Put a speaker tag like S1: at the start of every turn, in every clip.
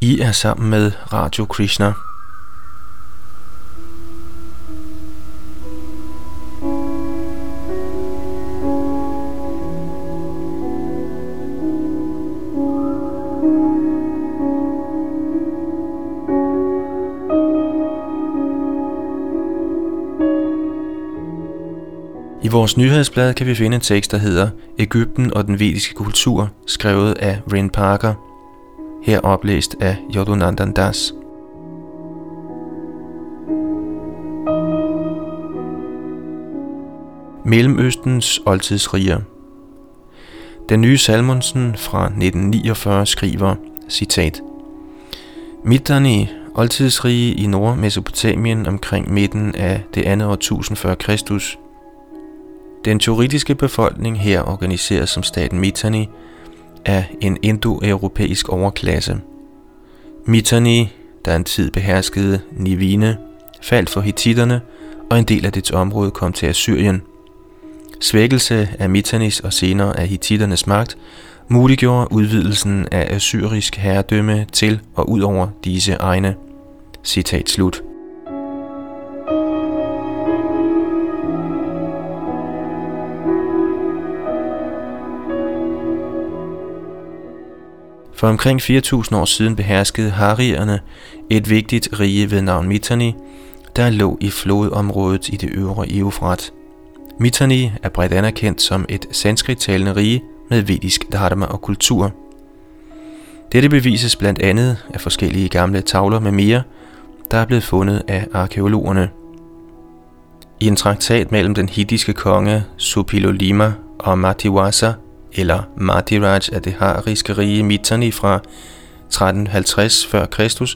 S1: I er sammen med Radio Krishna. I vores nyhedsblad kan vi finde en tekst, der hedder Ægypten og den vediske kultur, skrevet af Rin Parker – her oplæst af Yodunandan Das. Mellemøstens oldtidsriger Den nye Salmonsen fra 1949 skriver, citat, Mittani, oldtidsrige i Nordmesopotamien omkring midten af det andet årtusind før Kristus. Den teoretiske befolkning her organiseret som staten Mitanni, af en indoeuropæisk overklasse. Mitanni, der en tid beherskede Nivine, faldt for hititterne, og en del af dets område kom til Assyrien. Svækkelse af Mitannis og senere af hititternes magt muliggjorde udvidelsen af assyrisk herredømme til og ud over disse egne. Citat slut. For omkring 4.000 år siden beherskede harierne et vigtigt rige ved navn Mitanni, der lå i flodområdet i det øvre Eufrat. Mitanni er bredt anerkendt som et sanskrit-talende rige med vedisk dharma og kultur. Dette bevises blandt andet af forskellige gamle tavler med mere, der er blevet fundet af arkeologerne. I en traktat mellem den hittiske konge Supilolima og Matiwasa eller Madhiraj af det hariske rige Mitanni fra 1350 f.Kr.,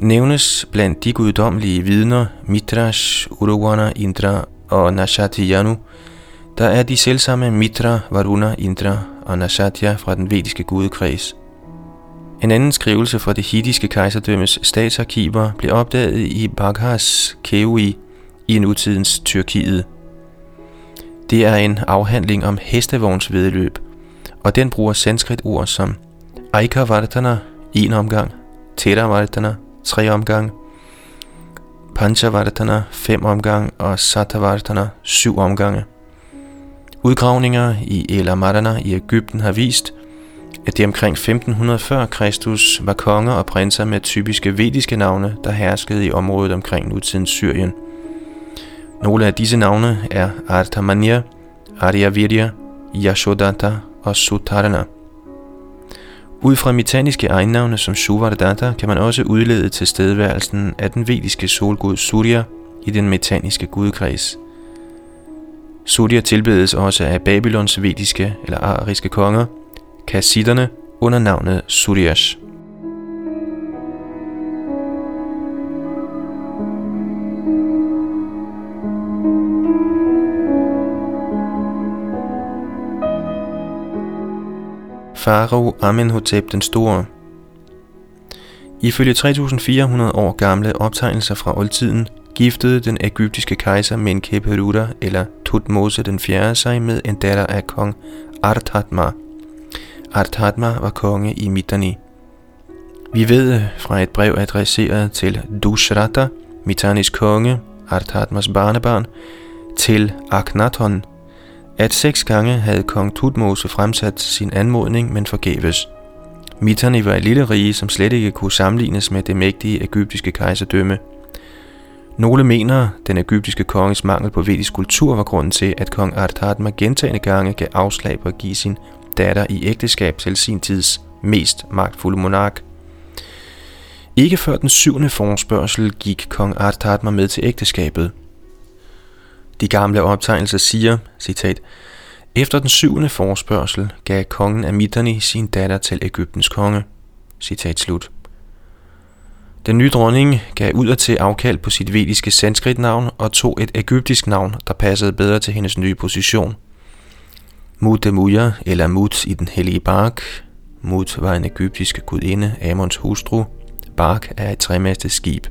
S1: nævnes blandt de guddommelige vidner Mitrash, Uruvana, Indra og Nashatiyanu, der er de selvsamme Mitra, Varuna, Indra og Nashatya fra den vediske gudekreds. En anden skrivelse fra det hittiske kejserdømmes statsarkiver blev opdaget i Baghas Kewi i nutidens Tyrkiet. Det er en afhandling om hestevognsvedløb, og den bruger sanskrit ord som Aikavartana, en omgang, Teravartana, tre omgang, Panchavartana, fem omgang og Satavartana, syv omgange. Udgravninger i El Amarana i Ægypten har vist, at det omkring 1500 før Kristus var konger og prinser med typiske vediske navne, der herskede i området omkring nutidens Syrien. Nogle af disse navne er Artamanya, Aryavirya, Yashodata og Sutarana. Ud fra mitaniske egennavne som Suvardata kan man også udlede til stedværelsen af den vediske solgud Surya i den metaniske gudkreds. Surya tilbedes også af Babylons vediske eller ariske konger, kassitterne under navnet Suryash. Farao Amenhotep den Store. Ifølge 3400 år gamle optegnelser fra oldtiden giftede den ægyptiske kejser Menkaperura eller Tutmose den 4. sig med en datter af kong Artatma. Artatma var konge i Mitanni. Vi ved fra et brev adresseret til Dushrata, Mitannis konge, Artatmas barnebarn, til Akhenaton, at seks gange havde kong Tutmose fremsat sin anmodning, men forgæves. Mitanni var et lille rige, som slet ikke kunne sammenlignes med det mægtige ægyptiske kejserdømme. Nogle mener, den ægyptiske konges mangel på vedisk kultur var grunden til, at kong Artatma gentagende gange gav afslag på at give sin datter i ægteskab til sin tids mest magtfulde monark. Ikke før den syvende forspørgsel gik kong Artatma med til ægteskabet – de gamle optegnelser siger, citat, Efter den syvende forspørgsel gav kongen Amitani sin datter til Ægyptens konge. Citat slut. Den nye dronning gav ud og til afkald på sit vediske sanskrit-navn og tog et ægyptisk navn, der passede bedre til hendes nye position. Mutemuya eller Mut i den hellige bark. Mut var en ægyptisk gudinde, Amons hustru. Bark er et tremastet skib.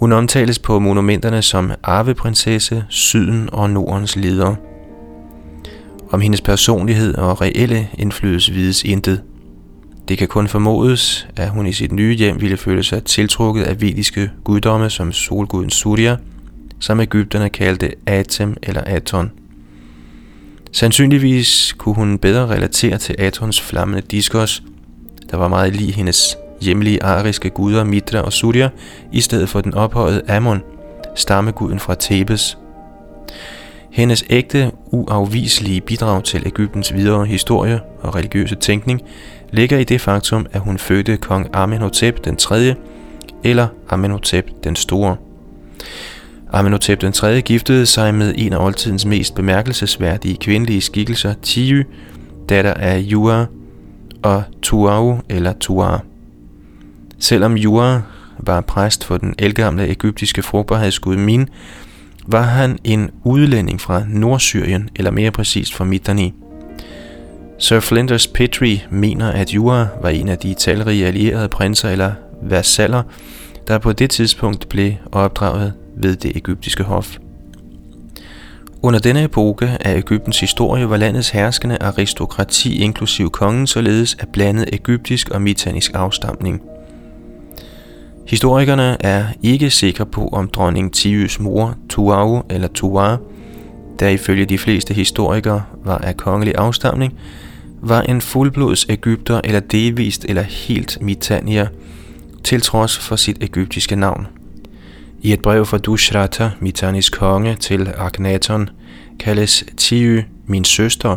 S1: Hun omtales på monumenterne som arveprinsesse, syden og nordens leder. Om hendes personlighed og reelle indflydelse vides intet. Det kan kun formodes, at hun i sit nye hjem ville føle sig tiltrukket af vediske guddomme som solguden Surya, som Ægypterne kaldte Atem eller Aton. Sandsynligvis kunne hun bedre relatere til Atons flammende diskos, der var meget lige hendes hjemlige ariske guder Mitra og Surya, i stedet for den ophøjede Amon, stammeguden fra Thebes. Hendes ægte, uafviselige bidrag til Ægyptens videre historie og religiøse tænkning ligger i det faktum, at hun fødte kong Amenhotep den 3. eller Amenhotep den Store. Amenhotep den 3. giftede sig med en af oldtidens mest bemærkelsesværdige kvindelige skikkelser, Tiy, datter af Jua og Tuau eller Tuar. Selvom Jura var præst for den elgamle egyptiske frugtbarhedsgud Min, var han en udlænding fra Nordsyrien, eller mere præcist fra Mittani. Sir Flinders Petrie mener, at Jura var en af de talrige allierede prinser eller vasaller, der på det tidspunkt blev opdraget ved det egyptiske hof. Under denne epoke af Ægyptens historie var landets herskende aristokrati inklusiv kongen således af blandet egyptisk og mitanisk afstamning. Historikerne er ikke sikre på, om dronning Tiys mor, Tuau eller Tuar, der ifølge de fleste historikere var af kongelig afstamning, var en fuldblods Ægypter eller delvist eller helt Mitannier, til trods for sit egyptiske navn. I et brev fra Dushrata, Mitannis konge, til Akhenaton, kaldes Tiy min søster,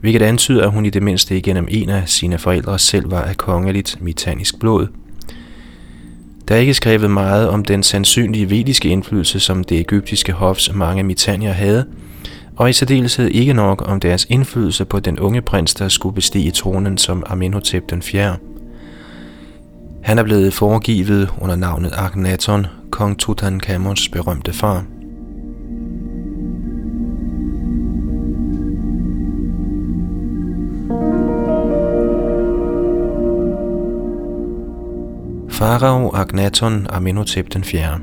S1: hvilket antyder, at hun i det mindste igennem en af sine forældre selv var af kongeligt mitannisk blod. Der er ikke skrevet meget om den sandsynlige vediske indflydelse, som det egyptiske hofs mange mitanier havde, og i særdeleshed ikke nok om deres indflydelse på den unge prins, der skulle bestige tronen som Amenhotep den 4. Han er blevet foregivet under navnet Akhenaton, kong Tutankhamons berømte far. Farao Akhenaton Amenhotep den 4.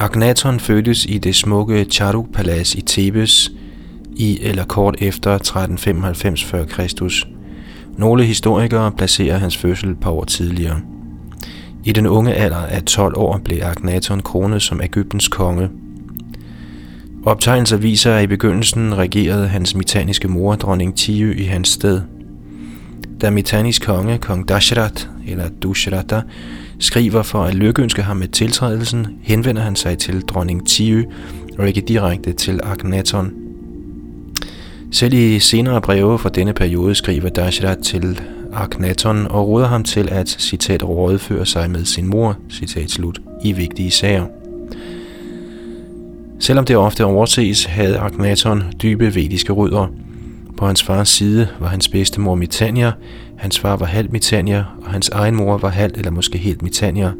S1: Akhenaton fødtes i det smukke Charuk-palads i Thebes i eller kort efter 1395 f.Kr. Nogle historikere placerer hans fødsel på år tidligere. I den unge alder af 12 år blev Akhenaton kronet som Ægyptens konge. Optegnelser viser, at i begyndelsen regerede hans mitaniske mor, dronning Tiø, i hans sted. Da Mitanis konge, kong Dashrat, eller Dushrata, skriver for at lykkeønske ham med tiltrædelsen, henvender han sig til dronning Tiyu og ikke direkte til Akhenaton. Selv i senere breve fra denne periode skriver Dashrat til Akhenaton og råder ham til at, citat, rådføre sig med sin mor, citat slut, i vigtige sager. Selvom det ofte overses, havde Akhenaton dybe vediske rødder. På hans fars side var hans bedstemor Mitania, hans far var halv Mitania, og hans egen mor var halv eller måske helt Mitania.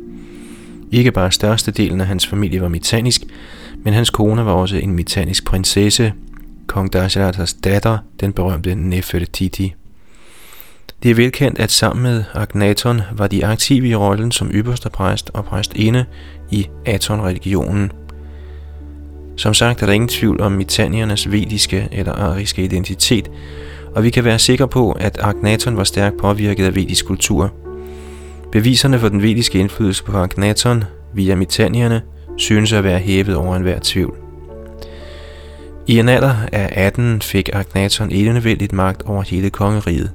S1: Ikke bare størstedelen af hans familie var mitanisk, men hans kone var også en mitanisk prinsesse, kong Dasharathas datter, den berømte Nefertiti. Det er velkendt, at sammen med Agnaton var de aktive i rollen som ypperste præst og præstinde i Aton-religionen. Som sagt er der ingen tvivl om mitaniernes vediske eller ariske identitet, og vi kan være sikre på, at Akhenaton var stærkt påvirket af vedisk kultur. Beviserne for den vediske indflydelse på Akhenaton via mitanierne synes at være hævet over enhver tvivl. I en alder af 18 fik Akhenaton enevældigt magt over hele kongeriget.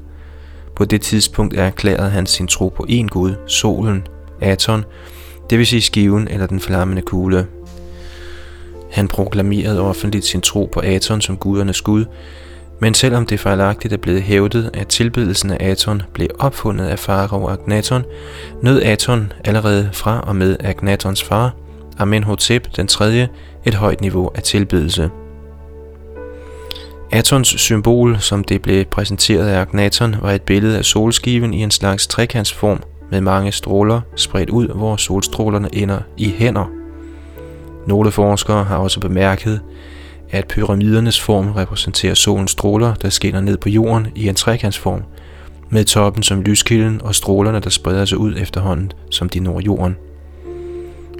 S1: På det tidspunkt erklærede han sin tro på én gud, solen, Aton, det vil sige skiven eller den flammende kugle. Han proklamerede offentligt sin tro på Aton som gudernes gud, men selvom det fejlagtigt er blevet hævdet, at tilbedelsen af Aton blev opfundet af farao Agnaton, nød Aton allerede fra og med Agnatons far, Amenhotep den 3. et højt niveau af tilbedelse. Atons symbol, som det blev præsenteret af Agnaton, var et billede af solskiven i en slags trekantsform med mange stråler spredt ud, hvor solstrålerne ender i hænder. Nogle forskere har også bemærket, at pyramidernes form repræsenterer solens stråler, der skinner ned på jorden i en trekantsform, med toppen som lyskilden og strålerne, der spreder sig ud efterhånden, som de når jorden.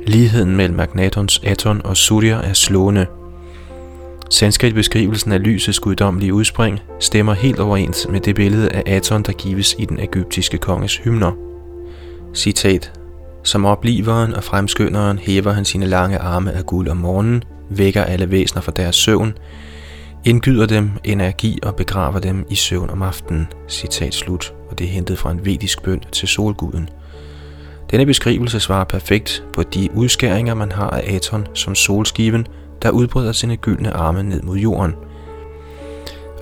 S1: Ligheden mellem Magnatons Aton og Surya er slående – Sanskrit-beskrivelsen af lysets guddommelige udspring stemmer helt overens med det billede af Aton, der gives i den egyptiske konges hymner. Citat. Som opliveren og fremskynderen hæver han sine lange arme af guld om morgenen, vækker alle væsener fra deres søvn, indgyder dem energi og begraver dem i søvn om aftenen. Citat slut. Og det er hentet fra en vedisk bøn til solguden. Denne beskrivelse svarer perfekt på de udskæringer, man har af Aton som solskiven, der udbreder sine gyldne arme ned mod jorden.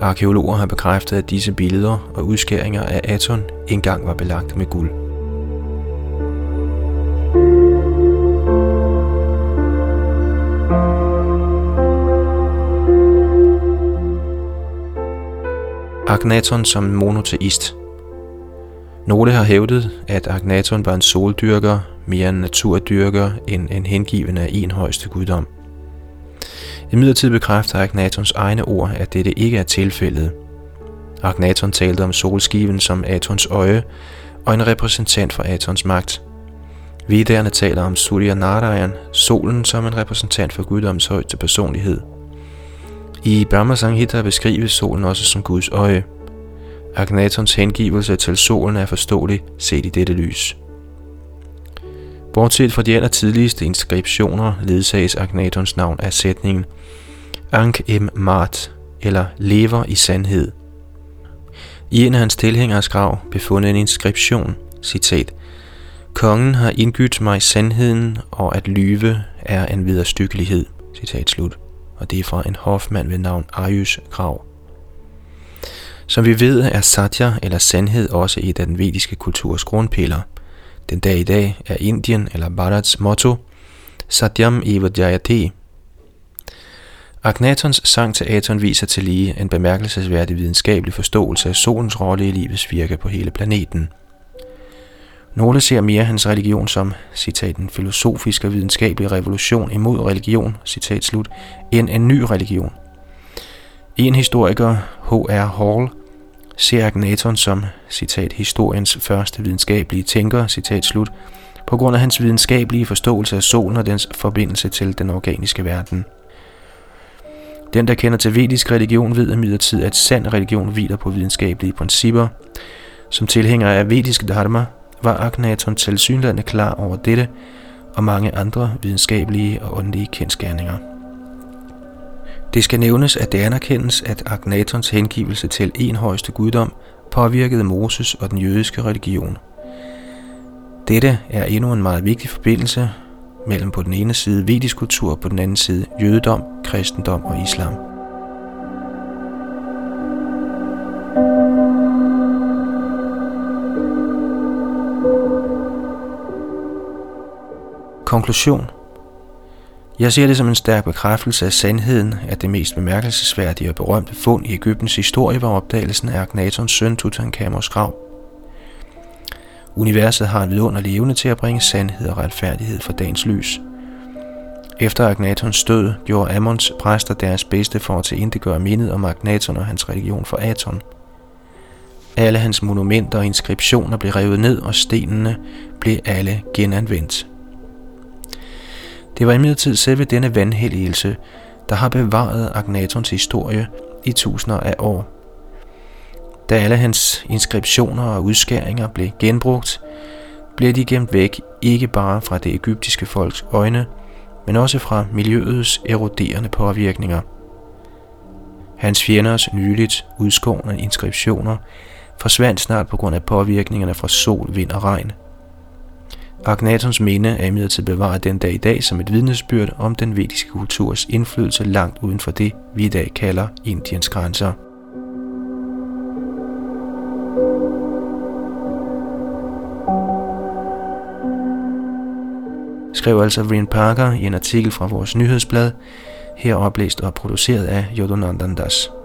S1: Arkeologer har bekræftet, at disse billeder og udskæringer af Aton engang var belagt med guld. Akhenaton som monoteist. Nogle har hævdet, at Akhenaton var en soldyrker, mere en naturdyrker end en hengiven af en højeste guddom. I midlertid bekræfter Akhenatons egne ord, at dette ikke er tilfældet. Akhenaton talte om solskiven som Atons øje og en repræsentant for Atons magt. Vedderne taler om Surya Narayan, solen som en repræsentant for guddoms højeste personlighed – i Brahma Sanghita beskrives solen også som Guds øje. Agnatons hengivelse til solen er forståelig set i dette lys. Bortset fra de aller tidligste inskriptioner ledsages Agnatons navn af sætningen Ank em Mart, eller lever i sandhed. I en af hans tilhængers grav befundet en inskription, citat, Kongen har indgydt mig sandheden, og at lyve er en viderstykkelighed, citat slut og det er fra en hofmand ved navn Ayush Grav. Som vi ved, er satya eller sandhed også et af den vediske kulturs grundpiller. Den dag i dag er Indien eller Bharats motto Satyam eva jayate. Agnatons sang til Aton viser til lige en bemærkelsesværdig videnskabelig forståelse af solens rolle i livets virke på hele planeten – nogle ser mere hans religion som, citat, en filosofisk og videnskabelig revolution imod religion, citat slut, end en ny religion. En historiker, H.R. Hall, ser Agnaton som, citat, historiens første videnskabelige tænker, citat slut, på grund af hans videnskabelige forståelse af solen og dens forbindelse til den organiske verden. Den, der kender til vedisk religion, ved imidlertid, at sand religion hviler på videnskabelige principper. Som tilhænger af vedisk dharma var Akhenaton tilsyneladende klar over dette og mange andre videnskabelige og åndelige kendskærninger. Det skal nævnes, at det anerkendes, at Akhenatons hengivelse til en højeste guddom påvirkede Moses og den jødiske religion. Dette er endnu en meget vigtig forbindelse mellem på den ene side vedisk kultur og på den anden side jødedom, kristendom og islam. Konklusion Jeg ser det som en stærk bekræftelse af sandheden, at det mest bemærkelsesværdige og berømte fund i Ægyptens historie var opdagelsen af Akhnatons søn Tutankhamons grav. Universet har en vidunderlig evne til at bringe sandhed og retfærdighed for dagens lys. Efter Akhnatons død gjorde Amons præster deres bedste for at tilindegøre mindet om Akhenaton og hans religion for Aton. Alle hans monumenter og inskriptioner blev revet ned, og stenene blev alle genanvendt. Det var imidlertid selve denne vandhelligelse, der har bevaret Agnatons historie i tusinder af år. Da alle hans inskriptioner og udskæringer blev genbrugt, blev de gemt væk ikke bare fra det egyptiske folks øjne, men også fra miljøets eroderende påvirkninger. Hans fjenders nyligt udskårne inskriptioner forsvandt snart på grund af påvirkningerne fra sol, vind og regn – Agnatons minde er imidlertid bevaret den dag i dag som et vidnesbyrd om den vediske kulturs indflydelse langt uden for det, vi i dag kalder Indiens grænser. Skrev altså Vrin Parker i en artikel fra vores nyhedsblad, her oplæst og produceret af Yodonandandas. Das.